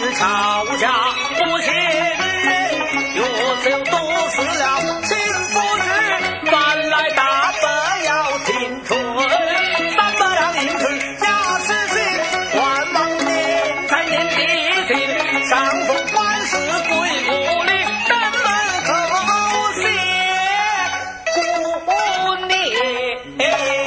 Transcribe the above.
是朝家不亲之人若毒死了新夫婿万来大伯要进春三百两银子压死性万望殿在您地经上封官是归故里登门叩谢顾年。